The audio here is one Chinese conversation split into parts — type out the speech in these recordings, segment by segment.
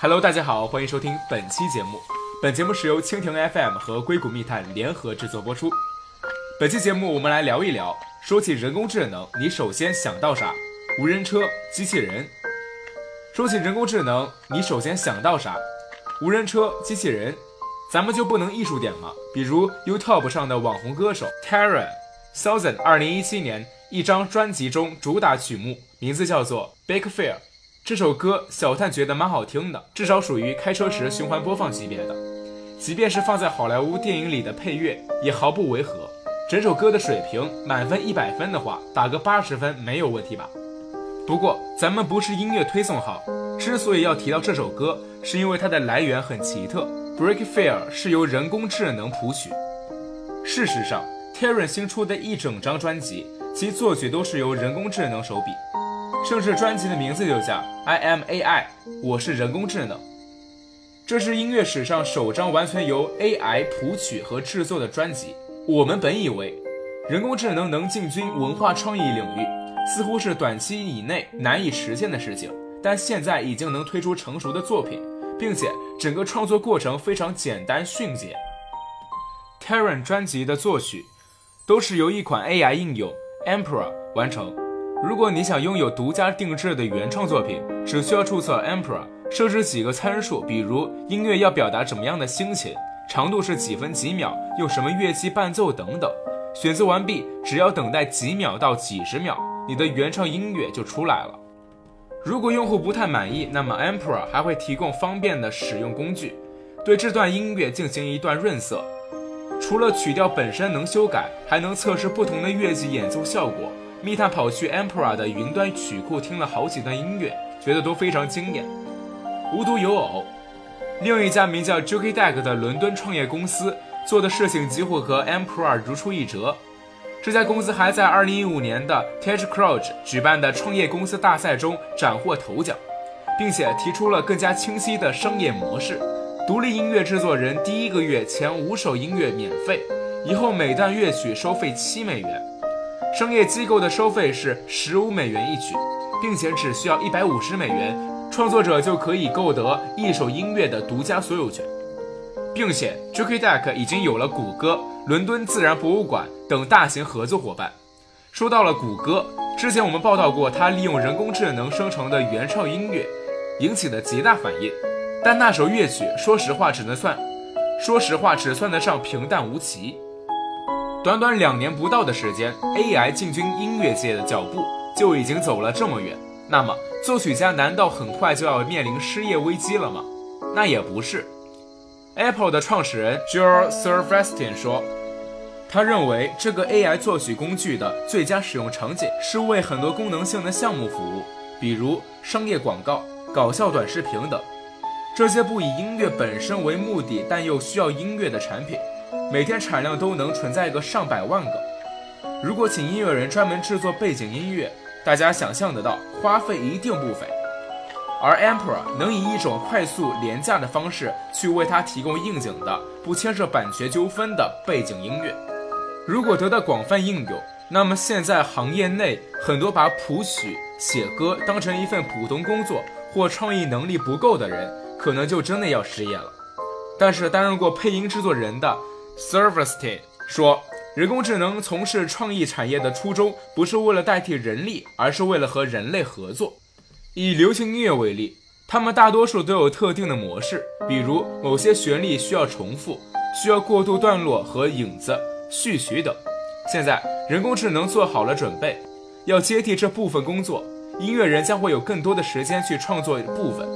Hello，大家好，欢迎收听本期节目。本节目是由蜻蜓 FM 和硅谷密探联合制作播出。本期节目我们来聊一聊，说起人工智能，你首先想到啥？无人车、机器人。说起人工智能，你首先想到啥？无人车、机器人。咱们就不能艺术点吗？比如 YouTube 上的网红歌手 Tara Thousand，二零一七年一张专辑中主打曲目名字叫做 Big Fear。这首歌小探觉得蛮好听的，至少属于开车时循环播放级别的。即便是放在好莱坞电影里的配乐，也毫不违和。整首歌的水平满分一百分的话，打个八十分没有问题吧？不过咱们不是音乐推送号，之所以要提到这首歌，是因为它的来源很奇特。Break Fear 是由人工智能谱曲。事实上 t e r r n 新出的一整张专辑，其作曲都是由人工智能手笔。甚至专辑的名字就叫 I am AI，我是人工智能。这是音乐史上首张完全由 AI 谱曲和制作的专辑。我们本以为人工智能能进军文化创意领域，似乎是短期以内难以实现的事情，但现在已经能推出成熟的作品，并且整个创作过程非常简单迅捷。Taryn 专辑的作曲都是由一款 AI 应用 Emperor 完成。如果你想拥有独家定制的原创作品，只需要注册 Emperor，设置几个参数，比如音乐要表达怎么样的心情，长度是几分几秒，用什么乐器伴奏等等。选择完毕，只要等待几秒到几十秒，你的原创音乐就出来了。如果用户不太满意，那么 Emperor 还会提供方便的使用工具，对这段音乐进行一段润色。除了曲调本身能修改，还能测试不同的乐器演奏效果。密探跑去 Emperor 的云端曲库听了好几段音乐，觉得都非常惊艳。无独有偶，另一家名叫 Juki Deck 的伦敦创业公司做的事情几乎和 Emperor 如出一辙。这家公司还在2015年的 TechCrunch 举办的创业公司大赛中斩获头奖，并且提出了更加清晰的商业模式：独立音乐制作人第一个月前五首音乐免费，以后每段乐曲收费七美元。商业机构的收费是十五美元一曲，并且只需要一百五十美元，创作者就可以购得一首音乐的独家所有权，并且 Juki Deck 已经有了谷歌、伦敦自然博物馆等大型合作伙伴。说到了谷歌，之前我们报道过，它利用人工智能生成的原创音乐，引起的极大反应，但那首乐曲，说实话只能算，说实话只算得上平淡无奇。短短两年不到的时间，AI 进军音乐界的脚步就已经走了这么远。那么，作曲家难道很快就要面临失业危机了吗？那也不是。Apple 的创始人 Joel Silverstein 说，他认为这个 AI 作曲工具的最佳使用场景是为很多功能性的项目服务，比如商业广告、搞笑短视频等。这些不以音乐本身为目的，但又需要音乐的产品。每天产量都能存在个上百万个。如果请音乐人专门制作背景音乐，大家想象得到，花费一定不菲。而 Emperor 能以一种快速廉价的方式去为他提供应景的、不牵涉版权纠纷的背景音乐。如果得到广泛应用，那么现在行业内很多把谱曲、写歌当成一份普通工作或创意能力不够的人，可能就真的要失业了。但是担任过配音制作人的。Serverstein 说：“人工智能从事创意产业的初衷不是为了代替人力，而是为了和人类合作。以流行音乐为例，他们大多数都有特定的模式，比如某些旋律需要重复，需要过渡段落和影子、序曲等。现在，人工智能做好了准备，要接替这部分工作，音乐人将会有更多的时间去创作部分，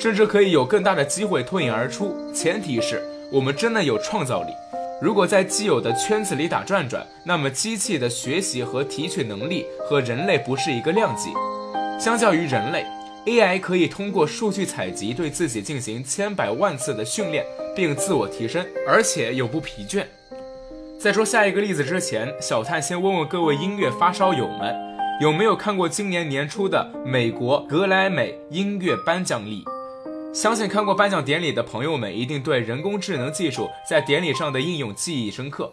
甚至可以有更大的机会脱颖而出。前提是。”我们真的有创造力。如果在既有的圈子里打转转，那么机器的学习和提取能力和人类不是一个量级。相较于人类，AI 可以通过数据采集对自己进行千百万次的训练，并自我提升，而且永不疲倦。在说下一个例子之前，小探先问问各位音乐发烧友们，有没有看过今年年初的美国格莱美音乐颁奖礼？相信看过颁奖典礼的朋友们，一定对人工智能技术在典礼上的应用记忆深刻。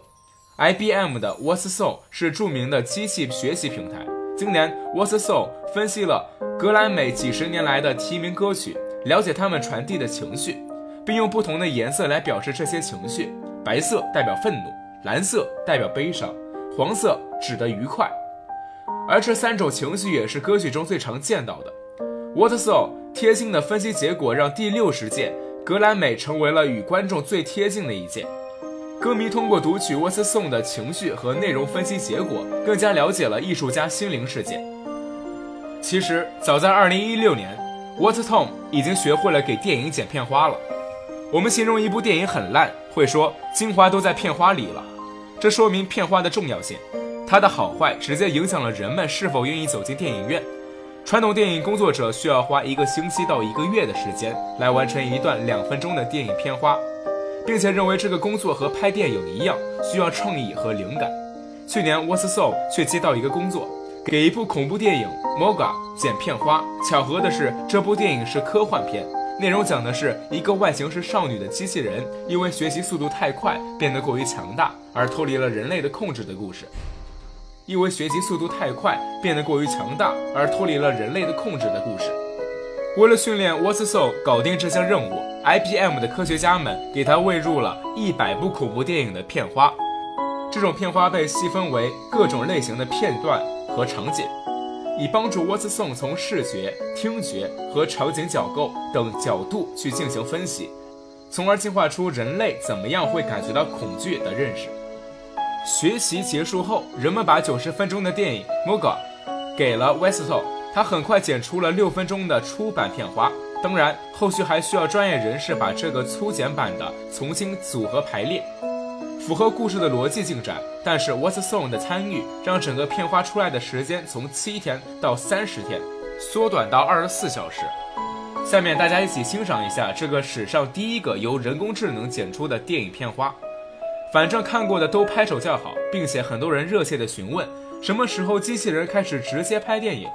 IBM 的 Watson 是著名的机器学习平台。今年，Watson 分析了格莱美几十年来的提名歌曲，了解他们传递的情绪，并用不同的颜色来表示这些情绪。白色代表愤怒，蓝色代表悲伤，黄色指的愉快。而这三种情绪也是歌曲中最常见到的。Whatso 贴心的分析结果让第六十届格莱美成为了与观众最贴近的一届。歌迷通过读取 What Song 的情绪和内容分析结果，更加了解了艺术家心灵世界。其实早在2016年，What Tom 已经学会了给电影剪片花了。我们形容一部电影很烂，会说精华都在片花里了，这说明片花的重要性。它的好坏直接影响了人们是否愿意走进电影院。传统电影工作者需要花一个星期到一个月的时间来完成一段两分钟的电影片花。并且认为这个工作和拍电影一样，需要创意和灵感。去年，What's So 却接到一个工作，给一部恐怖电影《Moga》剪片花。巧合的是，这部电影是科幻片，内容讲的是一个外形是少女的机器人，因为学习速度太快，变得过于强大，而脱离了人类的控制的故事。因为学习速度太快，变得过于强大，而脱离了人类的控制的故事。为了训练 What's So 搞定这项任务，IBM 的科学家们给他喂入了一百部恐怖电影的片花。这种片花被细分为各种类型的片段和场景，以帮助 What's So 从视觉、听觉和场景角构等角度去进行分析，从而进化出人类怎么样会感觉到恐惧的认识。学习结束后，人们把九十分钟的电影 Moga 给了 What's So。他很快剪出了六分钟的初版片花，当然，后续还需要专业人士把这个粗剪版的重新组合排列，符合故事的逻辑进展。但是，What's Song 的参与让整个片花出来的时间从七天到三十天，缩短到二十四小时。下面大家一起欣赏一下这个史上第一个由人工智能剪出的电影片花。反正看过的都拍手叫好，并且很多人热切地询问，什么时候机器人开始直接拍电影？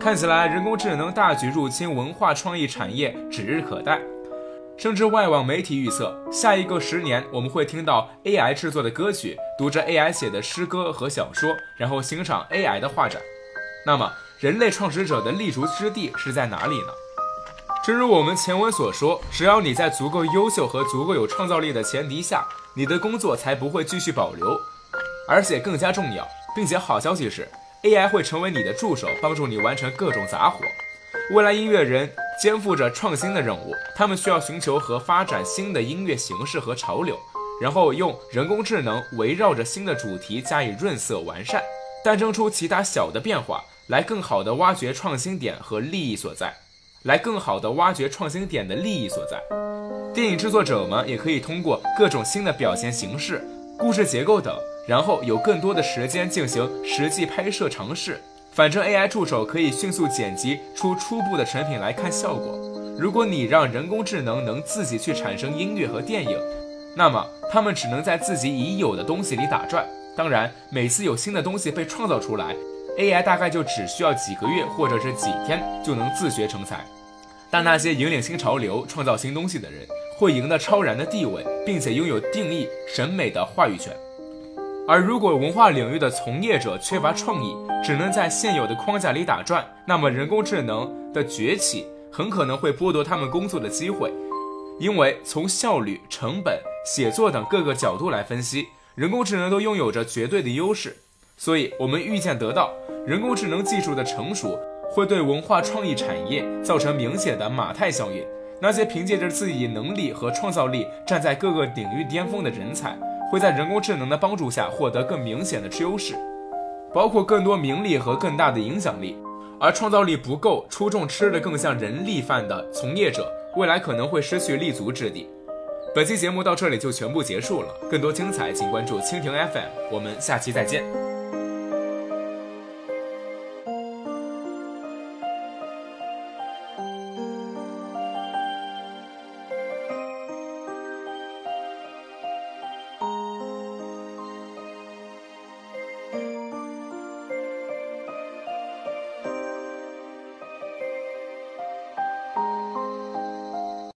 看起来人工智能大举入侵文化创意产业指日可待，甚至外网媒体预测，下一个十年我们会听到 AI 制作的歌曲，读着 AI 写的诗歌和小说，然后欣赏 AI 的画展。那么，人类创始者的立足之地是在哪里呢？正如我们前文所说，只要你在足够优秀和足够有创造力的前提下，你的工作才不会继续保留，而且更加重要，并且好消息是。AI 会成为你的助手，帮助你完成各种杂活。未来音乐人肩负着创新的任务，他们需要寻求和发展新的音乐形式和潮流，然后用人工智能围绕着新的主题加以润色完善，诞生出其他小的变化，来更好的挖掘创新点和利益所在，来更好的挖掘创新点的利益所在。电影制作者们也可以通过各种新的表现形式、故事结构等。然后有更多的时间进行实际拍摄尝试。反正 AI 助手可以迅速剪辑出初步的成品来看效果。如果你让人工智能能自己去产生音乐和电影，那么他们只能在自己已有的东西里打转。当然，每次有新的东西被创造出来，AI 大概就只需要几个月或者是几天就能自学成才。但那些引领新潮流、创造新东西的人，会赢得超然的地位，并且拥有定义审美的话语权。而如果文化领域的从业者缺乏创意，只能在现有的框架里打转，那么人工智能的崛起很可能会剥夺他们工作的机会。因为从效率、成本、写作等各个角度来分析，人工智能都拥有着绝对的优势。所以，我们预见得到，人工智能技术的成熟会对文化创意产业造成明显的马太效应。那些凭借着自己能力和创造力站在各个领域巅峰的人才。会在人工智能的帮助下获得更明显的优势，包括更多名利和更大的影响力。而创造力不够、出众吃的更像人力饭的从业者，未来可能会失去立足之地。本期节目到这里就全部结束了，更多精彩请关注蜻蜓 FM，我们下期再见。